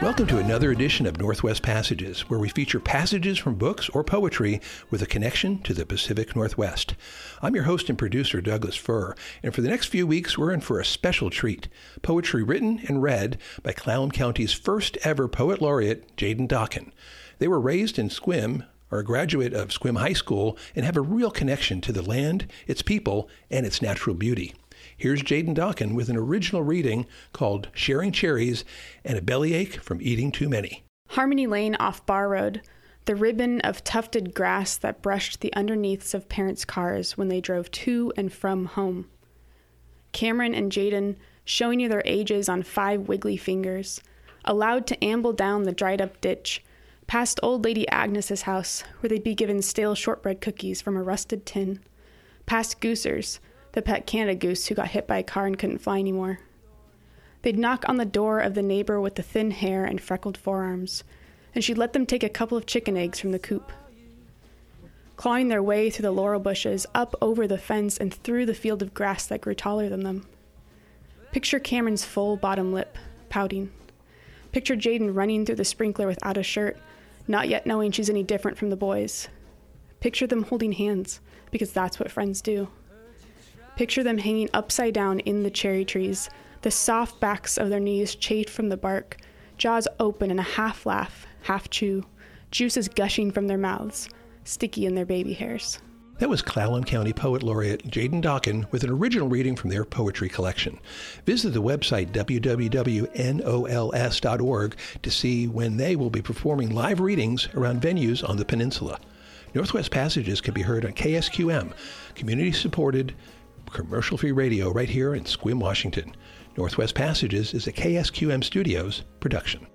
Welcome to another edition of Northwest Passages, where we feature passages from books or poetry with a connection to the Pacific Northwest. I'm your host and producer, Douglas Fir, and for the next few weeks, we're in for a special treat poetry written and read by Clallam County's first ever poet laureate, Jaden Dokken. They were raised in Sequim, are a graduate of Sequim High School, and have a real connection to the land, its people, and its natural beauty. Here's Jaden Dokken with an original reading called Sharing Cherries and a Bellyache from Eating Too Many. Harmony Lane off Bar Road, the ribbon of tufted grass that brushed the underneaths of parents' cars when they drove to and from home. Cameron and Jaden, showing you their ages on five wiggly fingers, allowed to amble down the dried up ditch, past old lady Agnes's house, where they'd be given stale shortbread cookies from a rusted tin, past Goosers, the pet Canada goose who got hit by a car and couldn't fly anymore. They'd knock on the door of the neighbor with the thin hair and freckled forearms, and she'd let them take a couple of chicken eggs from the coop. Clawing their way through the laurel bushes, up over the fence, and through the field of grass that grew taller than them. Picture Cameron's full bottom lip, pouting. Picture Jaden running through the sprinkler without a shirt, not yet knowing she's any different from the boys. Picture them holding hands, because that's what friends do. Picture them hanging upside down in the cherry trees, the soft backs of their knees chafed from the bark, jaws open in a half laugh, half chew, juices gushing from their mouths, sticky in their baby hairs. That was Clallam County Poet Laureate Jaden Dokken with an original reading from their poetry collection. Visit the website www.nols.org to see when they will be performing live readings around venues on the peninsula. Northwest Passages can be heard on KSQM, community supported commercial free radio right here in Sequim, Washington. Northwest Passages is a KSQM Studios production.